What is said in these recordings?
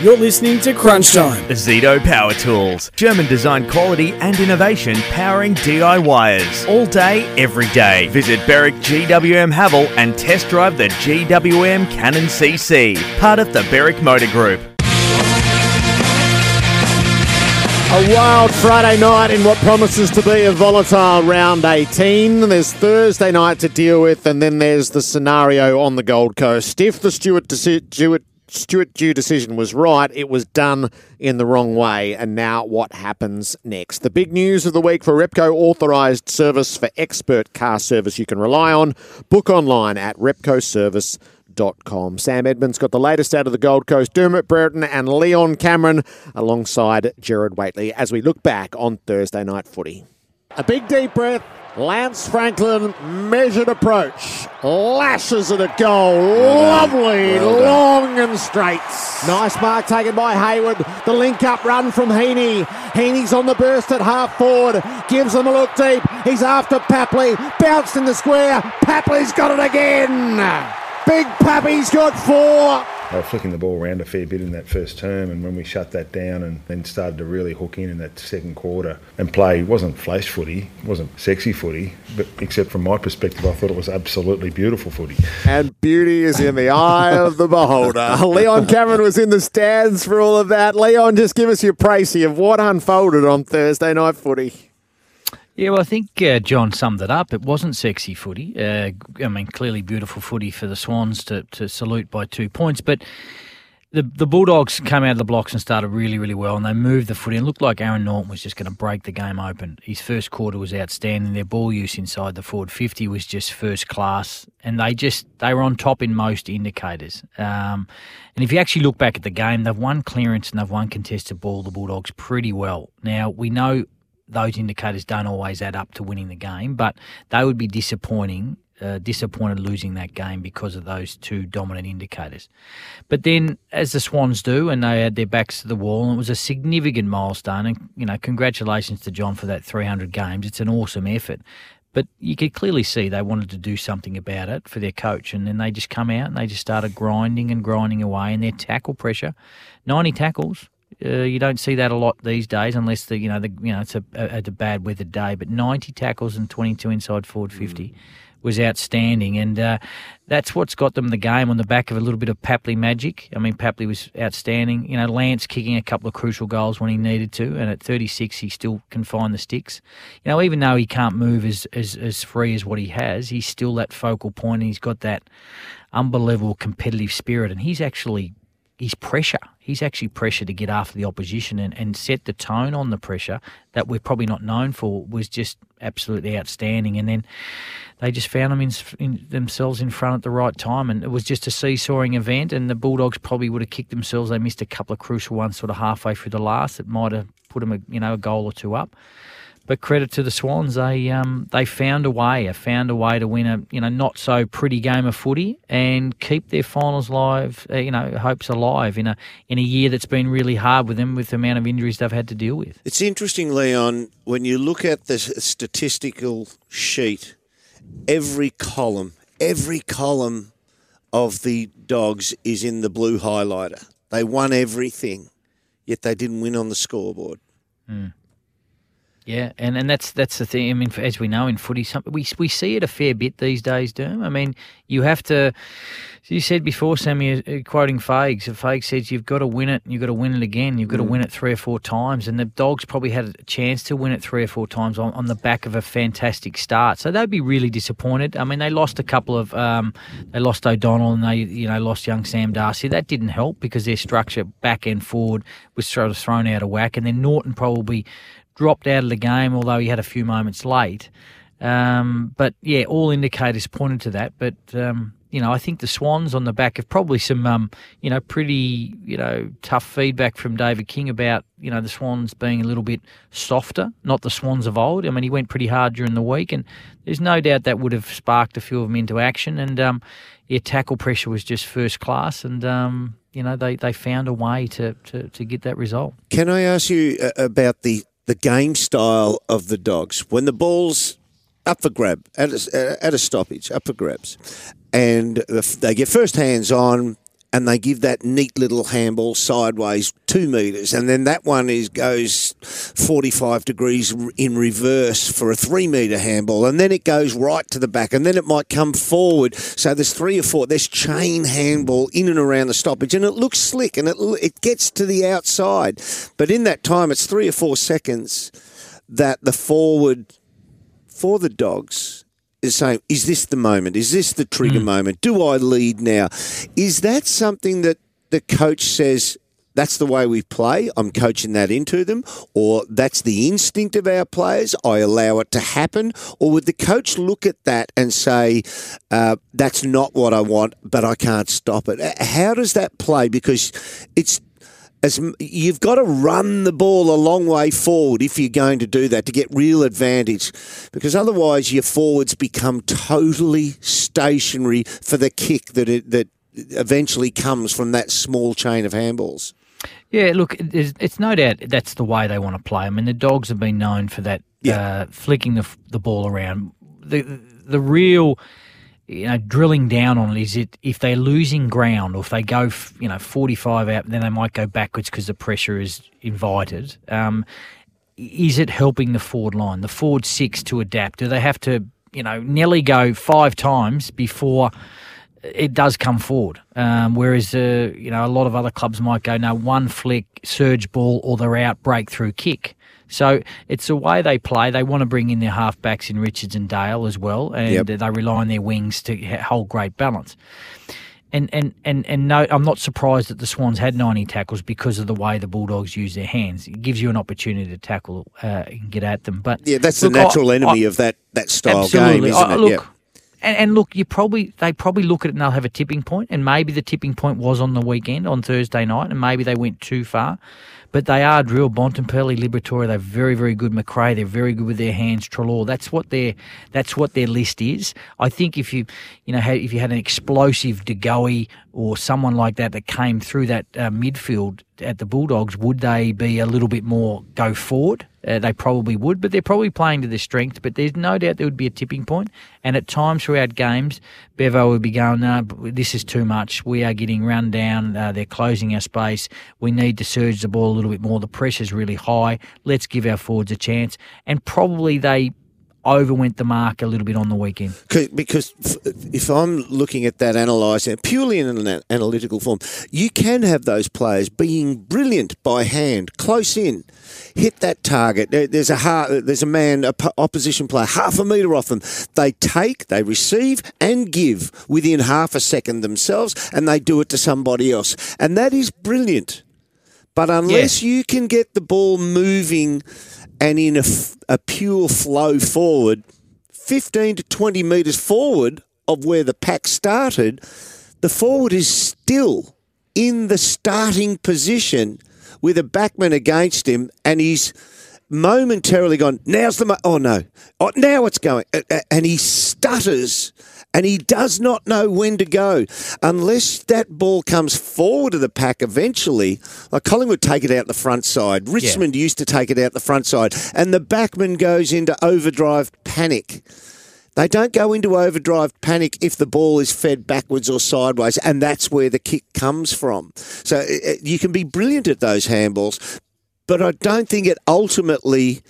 You're listening to Crunch Time. Zito Power Tools. German design quality and innovation powering DIYers. All day, every day. Visit Berwick GWM Haval and test drive the GWM Cannon CC. Part of the Berwick Motor Group. A wild Friday night in what promises to be a volatile round 18. There's Thursday night to deal with, and then there's the scenario on the Gold Coast. If the Stuart, deci- Stuart, Stuart Dew decision was right, it was done in the wrong way. And now what happens next? The big news of the week for Repco authorised service for expert car service you can rely on. Book online at repcoservice.com. Sam Edmund got the latest out of the Gold Coast. Dermott Brereton and Leon Cameron alongside Gerard Whateley as we look back on Thursday night footy. A big deep breath. Lance Franklin, measured approach, lashes it at a goal. Lovely, long and straight. Nice mark taken by Hayward. The link up run from Heeney. Heeney's on the burst at half forward. Gives them a look deep. He's after Papley. Bounced in the square. Papley's got it again. Big Pappy's got four. They were flicking the ball around a fair bit in that first term, and when we shut that down and then started to really hook in in that second quarter and play, wasn't flash footy, wasn't sexy footy, but except from my perspective, I thought it was absolutely beautiful footy. And beauty is in the eye of the beholder. Leon Cameron was in the stands for all of that. Leon, just give us your précis of what unfolded on Thursday night footy. Yeah, well, I think uh, John summed it up. It wasn't sexy footy. Uh, I mean, clearly beautiful footy for the Swans to, to salute by two points. But the the Bulldogs came out of the blocks and started really, really well, and they moved the footy. And looked like Aaron Naughton was just going to break the game open. His first quarter was outstanding. Their ball use inside the forward fifty was just first class, and they just they were on top in most indicators. Um, and if you actually look back at the game, they've won clearance and they've won contested ball. The Bulldogs pretty well. Now we know those indicators don't always add up to winning the game, but they would be disappointing, uh, disappointed losing that game because of those two dominant indicators. But then, as the Swans do, and they had their backs to the wall, and it was a significant milestone. And you know, congratulations to John for that 300 games. It's an awesome effort. But you could clearly see they wanted to do something about it for their coach, and then they just come out and they just started grinding and grinding away, and their tackle pressure, 90 tackles, uh, you don't see that a lot these days, unless the you know the you know it's a, a, a bad weather day. But ninety tackles and twenty two inside forward fifty mm. was outstanding, and uh, that's what's got them the game on the back of a little bit of Papley magic. I mean, Papley was outstanding. You know, Lance kicking a couple of crucial goals when he needed to, and at thirty six he still can find the sticks. You know, even though he can't move as as, as free as what he has, he's still that focal point, and he's got that unbelievable competitive spirit, and he's actually his pressure. He's actually pressure to get after the opposition and, and set the tone on the pressure that we're probably not known for was just absolutely outstanding. And then they just found them in, in, themselves in front at the right time, and it was just a seesawing event. And the Bulldogs probably would have kicked themselves. They missed a couple of crucial ones, sort of halfway through the last, that might have put them, a, you know, a goal or two up. But credit to the Swans, they um, they found a way, found a way to win a you know not so pretty game of footy and keep their finals live, uh, you know hopes alive in a in a year that's been really hard with them with the amount of injuries they've had to deal with. It's interesting, Leon, when you look at the statistical sheet, every column, every column of the Dogs is in the blue highlighter. They won everything, yet they didn't win on the scoreboard. Mm. Yeah, and, and that's that's the thing. I mean, as we know in footy, some, we we see it a fair bit these days, Derm. I mean, you have to. You said before, Sammy, uh, quoting Fags, Fags says you've got to win it, and you've got to win it again, you've got to win it three or four times, and the Dogs probably had a chance to win it three or four times on, on the back of a fantastic start. So they'd be really disappointed. I mean, they lost a couple of, um, they lost O'Donnell and they you know lost young Sam Darcy. That didn't help because their structure back and forward was sort of thrown out of whack, and then Naughton probably dropped out of the game, although he had a few moments late. Um, but yeah, all indicators pointed to that. But um, you know, I think the Swans on the back of probably some, um, you know, pretty, you know, tough feedback from David King about, you know, the Swans being a little bit softer, not the Swans of old. I mean, he went pretty hard during the week, and there's no doubt that would have sparked a few of them into action. And um, yeah, tackle pressure was just first class, and um, you know, they, they found a way to, to, to get that result. Can I ask you uh, about the the game style of the dogs. When the ball's up for grab at a, at a stoppage, up for grabs, and they get first hands on and they give that neat little handball sideways two metres, and then that one is goes 45 degrees in reverse for a three metre handball, and then it goes right to the back, and then it might come forward. So there's three or four. There's chain handball in and around the stoppage, and it looks slick, and it it gets to the outside, but in that time, it's three or four seconds that the forward for the dogs saying, is this the moment? Is this the trigger mm. moment? Do I lead now? Is that something that the coach says, that's the way we play. I'm coaching that into them, or that's the instinct of our players. I allow it to happen, or would the coach look at that and say, uh, "That's not what I want, but I can't stop it"? How does that play? Because it's as you've got to run the ball a long way forward if you're going to do that to get real advantage because otherwise your forwards become totally stationary for the kick that it, that eventually comes from that small chain of handballs. Yeah, look, it's, it's no doubt that's the way they want to play. I mean, the dogs have been known for that, yeah. uh, flicking the the ball around. The the real you know, drilling down on it is it if they're losing ground or if they go, you know, 45 out, then they might go backwards because the pressure is invited. Um, is it helping the forward line, the forward six to adapt? Do they have to, you know, nearly go five times before it does come forward? Um, whereas, uh, you know, a lot of other clubs might go, no, one flick, surge ball, or they're out breakthrough kick. So it's the way they play. They want to bring in their halfbacks in Richards and Dale as well, and yep. they rely on their wings to hold great balance. And, and, and, and no, I'm not surprised that the Swans had 90 tackles because of the way the Bulldogs use their hands. It gives you an opportunity to tackle uh, and get at them. But yeah, that's look, the natural I, enemy I, of that that style absolutely. game, isn't I, it? Look, and, and, look, you probably they probably look at it and they'll have a tipping point, and maybe the tipping point was on the weekend on Thursday night, and maybe they went too far. But they are drill. Bontempelli, Liberatore, they're very, very good. Macrae, they're very good with their hands. Treloar, that's what their that's what their list is. I think if you you know had, if you had an explosive De Goey or someone like that that came through that uh, midfield at the Bulldogs, would they be a little bit more go forward? Uh, they probably would, but they're probably playing to their strength. But there's no doubt there would be a tipping point. And at times throughout games, Bevo would be going, no, this is too much. We are getting run down. Uh, they're closing our space. We need to surge the ball a little bit more. The pressure's really high. Let's give our forwards a chance. And probably they overwent the mark a little bit on the weekend. Because if I'm looking at that, analysing uh, purely in an analytical form, you can have those players being brilliant by hand, close in, hit that target. There's a there's a man, a opposition player, half a metre off them. They take, they receive, and give within half a second themselves, and they do it to somebody else, and that is brilliant. But unless you can get the ball moving and in a, pure flow forward, 15 to 20 metres forward of where the pack started, the forward is still in the starting position with a backman against him, and he's momentarily gone, now's the, mo- oh no, oh, now it's going. And he stutters and he does not know when to go unless that ball comes forward of the pack eventually. Like Collingwood take it out the front side. Richmond yeah. used to take it out the front side, and the backman goes into overdrive panic. They don't go into overdrive panic if the ball is fed backwards or sideways, and that's where the kick comes from. So eh, eh, you can be brilliant at those handballs, but I don't think it ultimately,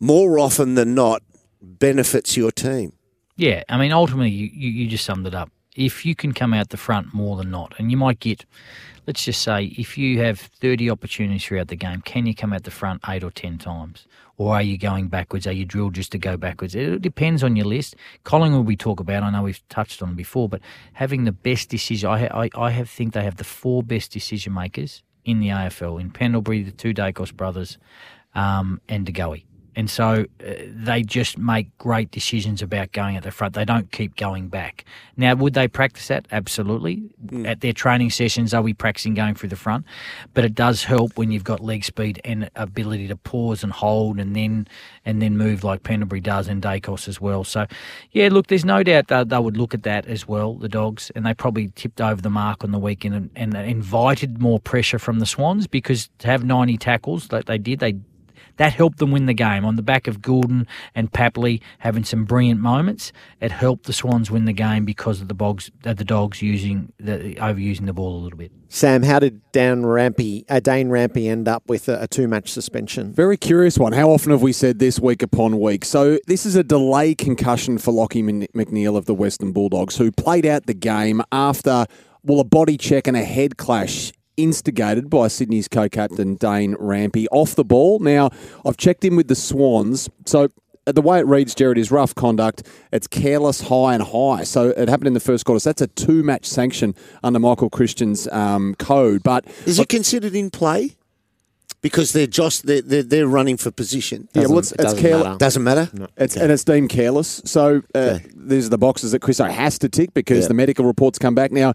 more often than not, benefits your team. Yeah, I mean, ultimately, you, you, just summed it up. If you can come out the front more than not, and you might get, let's just say, if you have 30 opportunities throughout the game, can you come out the front eight or 10 times? Or are you going backwards? Are you drilled just to go backwards? It depends on your list. Collingwood we talk about, I know we've touched on before, but having the best decision, I, I, I have think they have the four best decision makers in the AFL, in Pendlebury, the two Daicos brothers, um, and De Goey. And so uh, they just make great decisions about going at the front. They don't keep going back. Now, would they practice that? Absolutely. At their training sessions, are we practicing going through the front? But it does help when you've got leg speed and ability to pause and hold and then and then move like Pendlebury does and Daicos as well. So, yeah, look, there's no doubt that they would look at that as well, the Dogs, and they probably tipped over the mark on the weekend and, and invited more pressure from the Swans because to have 90 tackles like they did, they that helped them win the game on the back of Gulden and Papley having some brilliant moments. It helped the Swans win the game because of the Bogs, uh, the Dogs using the overusing the ball a little bit. Sam, how did Dan Rampe, uh, Dane Rampe end up with a, a two-match suspension? Very curious one. How often have we said this week upon week? So this is a delay concussion for Lachie McNeil of the Western Bulldogs, who played out the game after well a body check and a head clash instigated by Sydney's co-captain Dane Rampe off the ball. Now, I've checked in with the Swans, so uh, the way it reads, Gerard, is rough conduct. It's careless, high and high. So it happened in the first quarter. So that's a two-match sanction under Michael Christian's um, code. But is it considered in play? Because they're just they're, they're, they're running for position. yeah, well, it's, it it's doesn't careless. matter. Doesn't matter. It's, And it's deemed careless. So uh, Okay. these are the boxes that Chris O has to tick because Yeah. the medical reports come back. Now,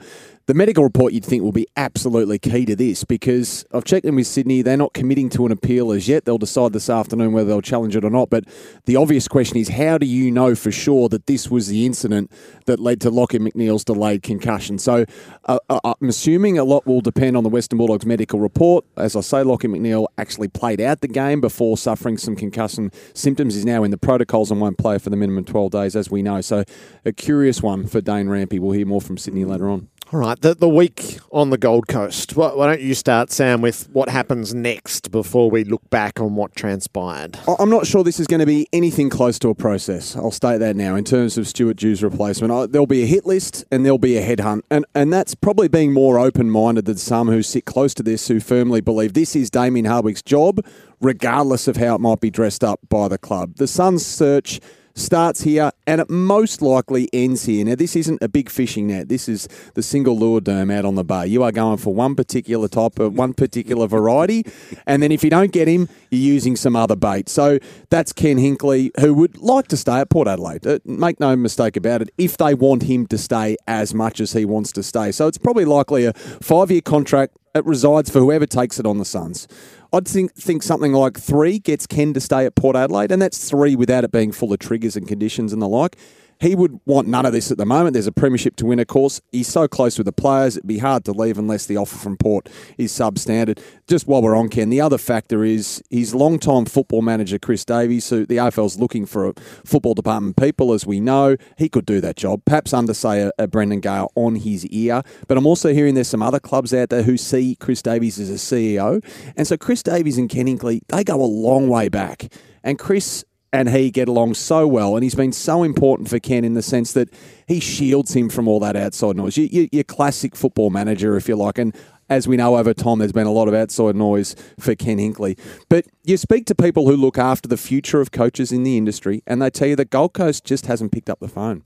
the medical report you'd think will be absolutely key to this because I've checked in with Sydney. They're not committing to an appeal as yet. They'll decide this afternoon whether they'll challenge it or not. But the obvious question is how do you know for sure that this was the incident that led to Lachie McNeil's delayed concussion? So uh, uh, I'm assuming a lot will depend on the Western Bulldogs medical report. As I say, Lockie McNeil actually played out the game before suffering some concussion symptoms. He's now in the protocols and won't play for the minimum 12 days, as we know. So a curious one for Dane Rampe. We'll hear more from Sydney later on. All right, the, the week on the Gold Coast. Why, why don't you start, Sam, with what happens next before we look back on what transpired? I'm not sure this is going to be anything close to a process. I'll state that now. In terms of Stuart Dew's replacement, there'll be a hit list and there'll be a headhunt, and and that's probably being more open-minded than some who sit close to this, who firmly believe this is Damien Hardwick's job, regardless of how it might be dressed up by the club. The Suns search starts here and it most likely ends here. Now, this isn't a big fishing net. This is the single lure derm out on the bay. You are going for one particular type of one particular variety, and then if you don't get him, you're using some other bait. So that's Ken Hinkley, who would like to stay at Port Adelaide. Uh, make no mistake about it. If they want him to stay as much as he wants to stay, so it's probably likely a five-year contract. It resides for whoever takes it on the Suns. I'd think think something like three gets Ken to stay at Port Adelaide, and that's three without it being full of triggers and conditions and the like. He would want none of this at the moment. There's a premiership to win, of course. He's so close with the players, it'd be hard to leave unless the offer from Port is substandard. Just while we're on Ken, the other factor is his long-time football manager, Chris Davies, who the AFL's looking for a football department people, as we know. He could do that job, perhaps under, say, a, a Brendan Gale on his ear. But I'm also hearing there's some other clubs out there who see Chris Davies as a CEO. And so Chris Davies and Ken Hinkley, they go a long way back. And Chris and he get along so well, and he's been so important for Ken in the sense that he shields him from all that outside noise. You, you, your classic football manager, if you like, and as we know over time, there's been a lot of outside noise for Ken Hinkley. But you speak to people who look after the future of coaches in the industry, and they tell you that Gold Coast just hasn't picked up the phone.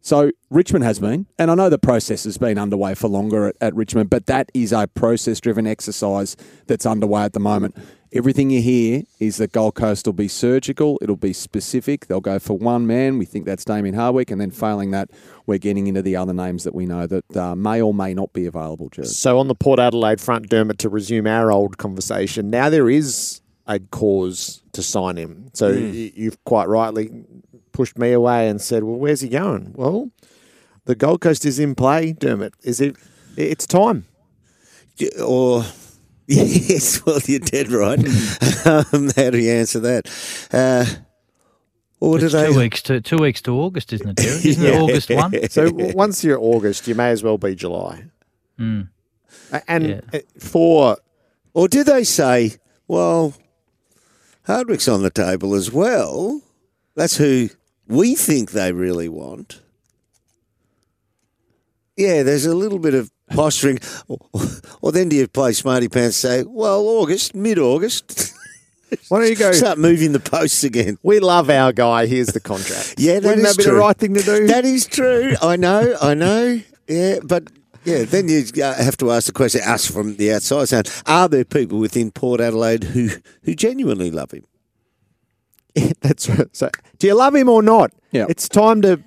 So Richmond has been, and I know the process has been underway for longer at, at Richmond, but that is a process-driven exercise that's underway at the moment. Everything you hear is that Gold Coast will be surgical, it'll be specific. They'll go for one man. We think that's Damien Hardwick, and then failing that, we're getting into the other names that we know that uh, may or may not be available. Gerard. So on the Port Adelaide front, Dermott, to resume our old conversation, now there is a cause to sign him. So y you've quite rightly pushed me away and said, "Well, where's he going?" Well, the Gold Coast is in play, Dermott. Is it? It's time. Y- Or yes, well, you're dead right. um, how do you answer that? Uh, or It's did I? two weeks to two weeks to August, isn't it? Derek? Isn't it August one? So once you're August, you may as well be July. Mm. And Yeah. uh, for Or do they say, well, Hardwick's on the table as well? That's who we think they really want. Yeah, there's a little bit of posturing. Or, or then do you play smarty pants and say, well, August, mid August, why don't you go? start moving the posts again? We love our guy. Here's the contract. Yeah, that Wouldn't is that be true. the right thing to do? That is true. I know, I know. Yeah, but yeah, then you uh, have to ask the question, us from the outside, saying, are there people within Port Adelaide who, who genuinely love him? That's right. So, do you love him or not? Yeah. It's time to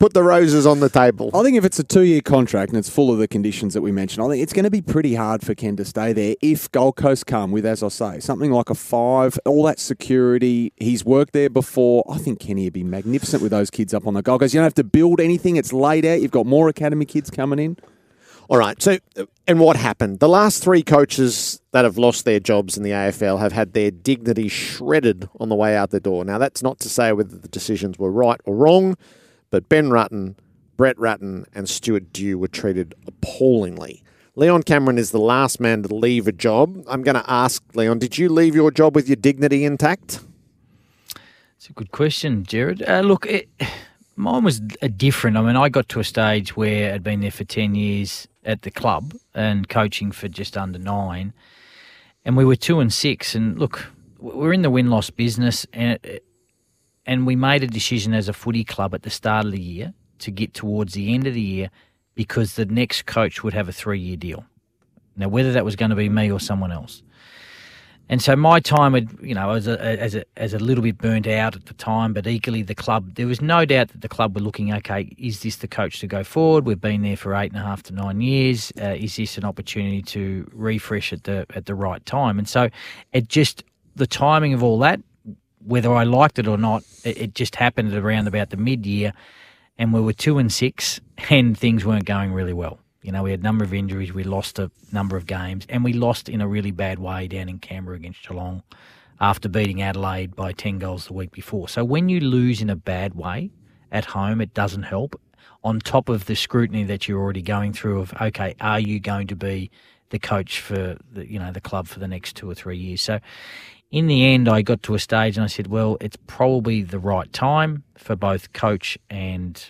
put the roses on the table. I think if it's a two year contract and it's full of the conditions that we mentioned, I think it's going to be pretty hard for Ken to stay there if Gold Coast come with, as I say, something like a five, all that security. He's worked there before. I think Kenny would be magnificent with those kids up on the Gold Coast. You don't have to build anything, it's laid out. You've got more academy kids coming in. All right. So, and what happened? The last three coaches that have lost their jobs in the AFL have had their dignity shredded on the way out the door. Now, that's not to say whether the decisions were right or wrong, but Ben Rutten, Brett Rutten, and Stuart Dew were treated appallingly. Leon Cameron is the last man to leave a job. I'm going to ask Leon, did you leave your job with your dignity intact? It's a good question, Gerard. Uh, look, it, mine was different. I mean, I got to a stage where I'd been there for 10 years at the club and coaching for just under nine. And we were two and six. And look, we're in the win loss business. And, and we made a decision as a footy club at the start of the year to get towards the end of the year because the next coach would have a three year deal. Now, whether that was going to be me or someone else. And so my time had, you know, as a, as a, as a little bit burnt out at the time, but equally the club, there was no doubt that the club were looking, okay, is this the coach to go forward? We've been there for eight and a half to nine years. Uh, is this an opportunity to refresh at the at the right time? And so it just the timing of all that, whether I liked it or not, it, it just happened around about the mid year, and we were two and six, and things weren't going really well. You know, we had a number of injuries. We lost a number of games, and we lost in a really bad way down in Canberra against Geelong after beating Adelaide by 10 goals the week before. So when you lose in a bad way at home, it doesn't help. On top of the scrutiny that you're already going through of, okay, are you going to be the coach for the, you know, the club for the next two or three years? So in the end, I got to a stage and I said, well, it's probably the right time for both coach and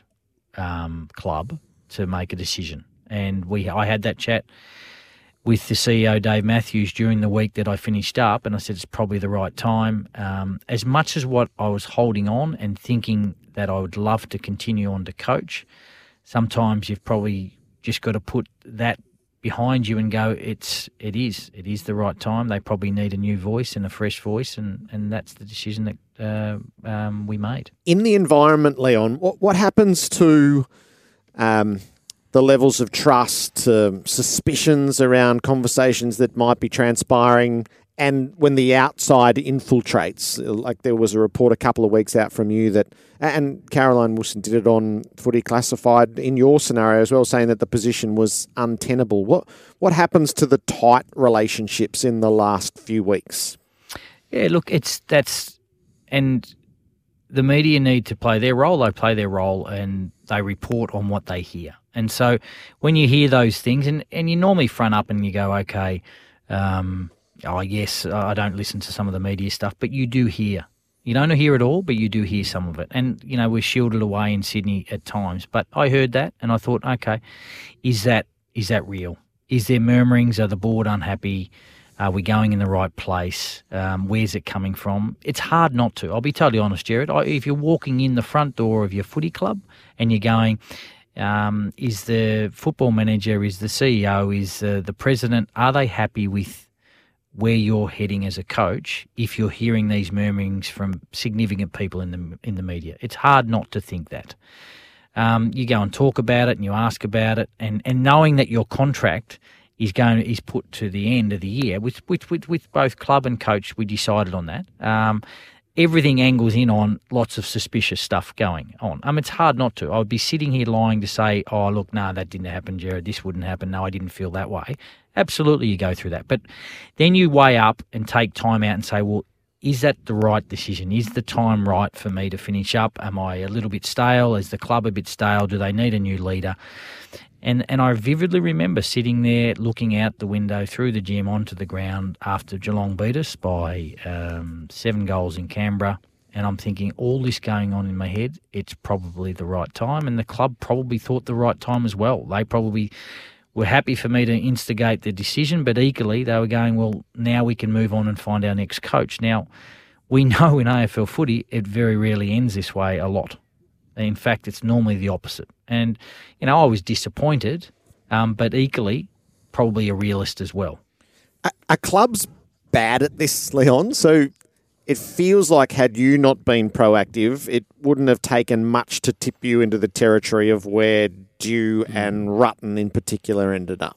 um, club to make a decision and we I had that chat with the CEO Dave Matthews during the week that I finished up, and I said it's probably the right time. Um, as much as what I was holding on and thinking that I would love to continue on to coach, sometimes you've probably just got to put that behind you and go it's it is it is the right time. They probably need a new voice and a fresh voice and and that's the decision that uh, um, we made. In the environment leon what what happens to um, the levels of trust, um, suspicions around conversations that might be transpiring, and when the outside infiltrates. Like there was a report a couple of weeks out from you that, and Caroline Wilson did it on Footy Classified in your scenario as well, saying that the position was untenable. What what happens to the tight relationships in the last few weeks? Yeah, look, it's that's and the media need to play their role. They play their role and they report on what they hear. And so when you hear those things, and, and you normally front up and you go, okay, um, oh, yes, I don't listen to some of the media stuff, but you do hear. You don't hear it all, but you do hear some of it. And, you know, we're shielded away in Sydney at times. But I heard that and I thought, okay, is that is that real? Is there murmurings? Are the board unhappy? Are we going in the right place? Um, where's it coming from? It's hard not to. I'll be totally honest, Gerard. I, if you're walking in the front door of your footy club and you're going, um, is the football manager, is the CEO, is uh, the president, are they happy with where you're heading as a coach if you're hearing these murmurings from significant people in the in the media? It's hard not to think that. Um, you go and talk about it and you ask about it, and, and knowing that your contract is going is put to the end of the year, which, which, with with both club and coach, we decided on that. Um, everything angles in on lots of suspicious stuff going on. I mean, it's hard not to. I would be sitting here lying to say, oh, look, no, that didn't happen, Gerard. This wouldn't happen. No, I didn't feel that way. Absolutely, you go through that. But then you weigh up and take time out and say, well, is that the right decision? Is the time right for me to finish up? Am I a little bit stale? Is the club a bit stale? Do they need a new leader? And and I vividly remember sitting there looking out the window through the gym onto the ground after Geelong beat us by um, seven goals in Canberra. And I'm thinking, all this going on in my head, it's probably the right time. And the club probably thought the right time as well. They probably were happy for me to instigate the decision, but equally they were going, well, now we can move on and find our next coach. Now, we know in AFL footy, it very rarely ends this way a lot. In fact, it's normally the opposite. And, you know, I was disappointed, um, but equally, probably a realist as well. Are, are clubs bad at this, Leon? So it feels like had you not been proactive, it wouldn't have taken much to tip you into the territory of where Dew and Rutten in particular ended up.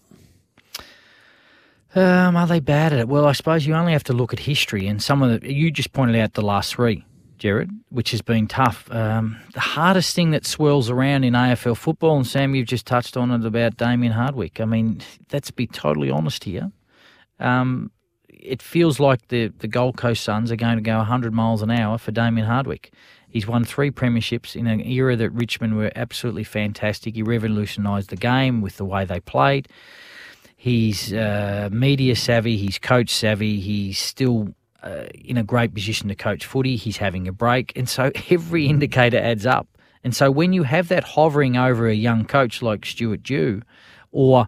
Um, are they bad at it? Well, I suppose you only have to look at history and some of the. You just pointed out the last three, Gerard, which has been tough. Um, the hardest thing that swirls around in AFL football, and Sam, you've just touched on it about Damien Hardwick. I mean, let's be totally honest here. Um, it feels like the, the Gold Coast Suns are going to go 100 miles an hour for Damien Hardwick. He's won three premierships in an era that Richmond were absolutely fantastic. He revolutionised the game with the way they played. He's uh, media savvy. He's coach savvy. He's still uh, in a great position to coach footy. He's having a break, and so every indicator adds up. And so when you have that hovering over a young coach like Stuart Dew, or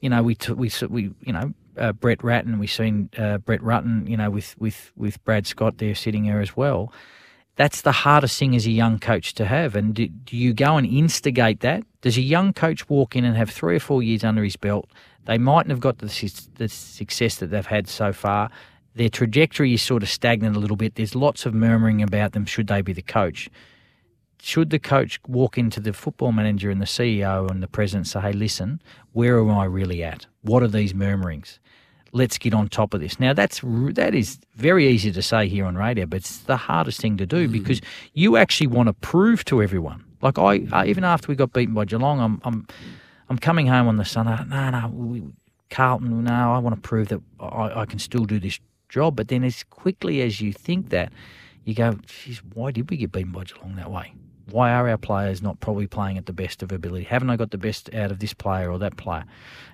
you know we t- we we you know uh, Brett Ratten, we've seen uh, Brett Rutten, you know with with with Brad Scott there sitting there as well. That's the hardest thing as a young coach to have. And do, do you go and instigate that? Does a young coach walk in and have three or four years under his belt? They mightn't have got the, the success that they've had so far. Their trajectory is sort of stagnant a little bit. There's lots of murmuring about them. Should they be the coach? Should the coach walk into the football manager and the CEO and the president and say, hey, listen, where am I really at? What are these murmurings? Let's get on top of this. Now, that's that is very easy to say here on radio, but it's the hardest thing to do mm. because you actually want to prove to everyone. Like I, even after we got beaten by Geelong, I'm, I'm I'm coming home on the Sunday. No, no, we, Carlton. No, I want to prove that I, I, can still do this job. But then, as quickly as you think that, you go, "Geez, why did we get beaten by Geelong that way? Why are our players not probably playing at the best of ability? Haven't I got the best out of this player or that player?"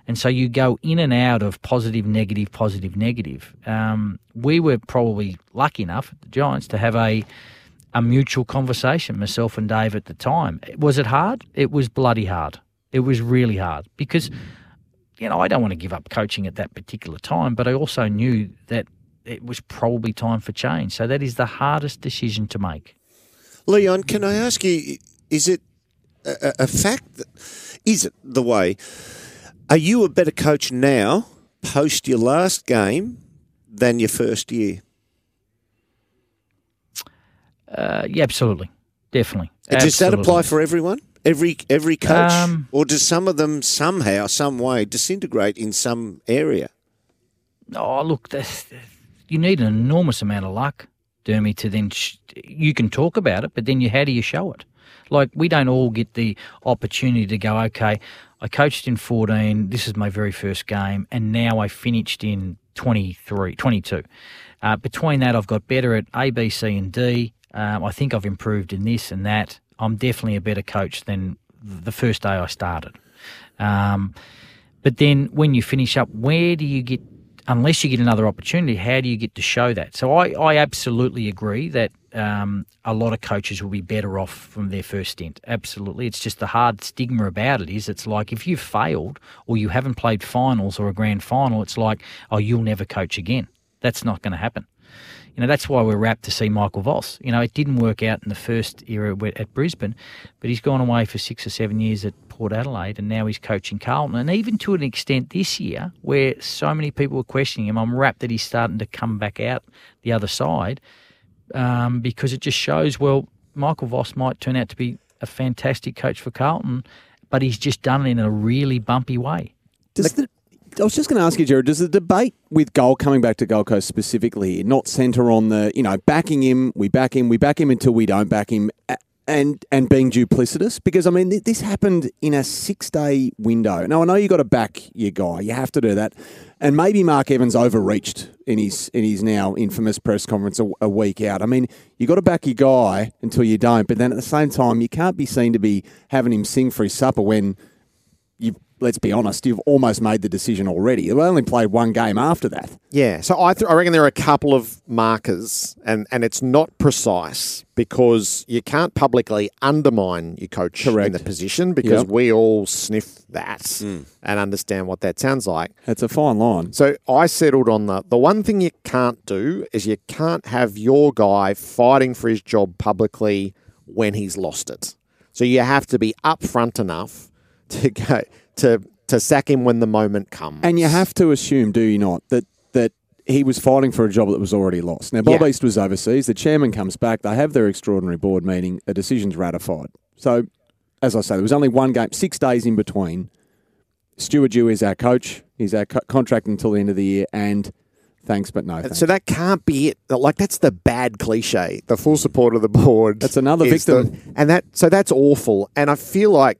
And so you go in and out of positive, negative, positive, negative. Um, we were probably lucky enough, the Giants, to have a a mutual conversation, myself and Dave at the time. Was it hard? It was bloody hard. It was really hard because, you know, I don't want to give up coaching at that particular time, but I also knew that it was probably time for change. So that is the hardest decision to make. Leon, can I ask you, is it a, a fact? That, is it the way? Are you a better coach now, post your last game, than your first year? Uh, yeah, absolutely. Definitely. Does that apply for everyone? Every every coach, um, or does some of them somehow, some way, disintegrate in some area? Oh, look, you need an enormous amount of luck, Dermy, to then sh- you can talk about it, but then you how do you show it? Like we don't all get the opportunity to go. Okay, I coached in 14. This is my very first game, and now I finished in 23, 22. Uh, between that, I've got better at A, B, C, and D. Um, I think I've improved in this and that. I'm definitely a better coach than the first day I started. Um, but then when you finish up, where do you get, unless you get another opportunity, how do you get to show that? So I, I absolutely agree that um, a lot of coaches will be better off from their first stint. Absolutely. It's just the hard stigma about it is it's like if you've failed or you haven't played finals or a grand final, it's like, oh, you'll never coach again. That's not going to happen you know, that's why we're rapt to see Michael Voss. You know, it didn't work out in the first era at Brisbane, but he's gone away for six or seven years at Port Adelaide, and now he's coaching Carlton. And even to an extent this year, where so many people were questioning him, I'm rapt that he's starting to come back out the other side um, because it just shows, well, Michael Voss might turn out to be a fantastic coach for Carlton, but he's just done it in a really bumpy way. Does the, I was just going to ask you, Gerard, does the debate with Gold coming back to Gold Coast specifically not centre on the, you know, backing him, we back him, we back him until we don't back him, and and being duplicitous? Because, I mean, this happened in a six day window. Now, I know you got to back your guy, you have to do that. And maybe Mark Evans overreached in his in his now infamous press conference a, a week out. I mean, you got to back your guy until you don't, but then at the same time, you can't be seen to be having him sing for his supper when let's be honest, you've almost made the decision already. You only played one game after that. Yeah, so I, th- I reckon there are a couple of markers, and, and it's not precise because you can't publicly undermine your coach Correct. in the position because yep. we all sniff that mm. and understand what that sounds like. It's a fine line. So I settled on the the one thing you can't do is you can't have your guy fighting for his job publicly when he's lost it. So you have to be upfront enough to go to to sack him when the moment comes. And you have to assume, do you not, that that he was fighting for a job that was already lost. Now, Bob Yeah. East was overseas. The chairman comes back. They have their extraordinary board meeting. A decision's ratified. So, as I say, there was only one game, six days in between. Stuart Dew is our coach. He's our co- contract until the end of the year. And thanks, but no thanks. So that can't be it. Like that's the bad cliche. The full support of the board. That's another victim. the- and that so that's awful. And I feel like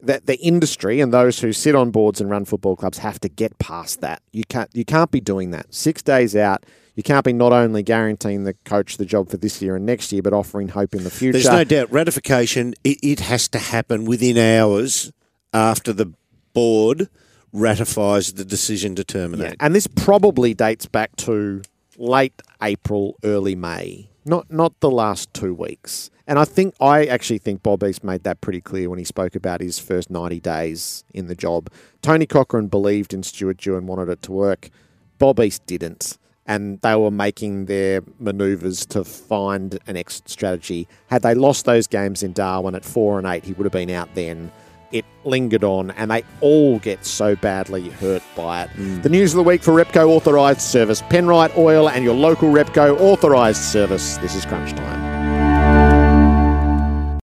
that the industry and those who sit on boards and run football clubs have to get past that. You can't you can't be doing that. Six days out. You can't be not only guaranteeing the coach the job for this year and next year, but offering hope in the future. There's no doubt ratification. It, it has to happen within hours after the board ratifies the decision to Yeah, terminate. and this probably dates back to late April, early May. Not not the last two weeks. And I think I actually think Bob East made that pretty clear when he spoke about his first ninety days in the job. Tony Cochran believed in Stuart Dew and wanted it to work. Bob East didn't. And they were making their manoeuvres to find an exit strategy. Had they lost those games in Darwin at four and eight, he would have been out then. It lingered on, and they all get so badly hurt by it. Hmm. The news of the week for Repco Authorised Service Penrite Oil and your local Repco Authorised Service. This is Crunch Time.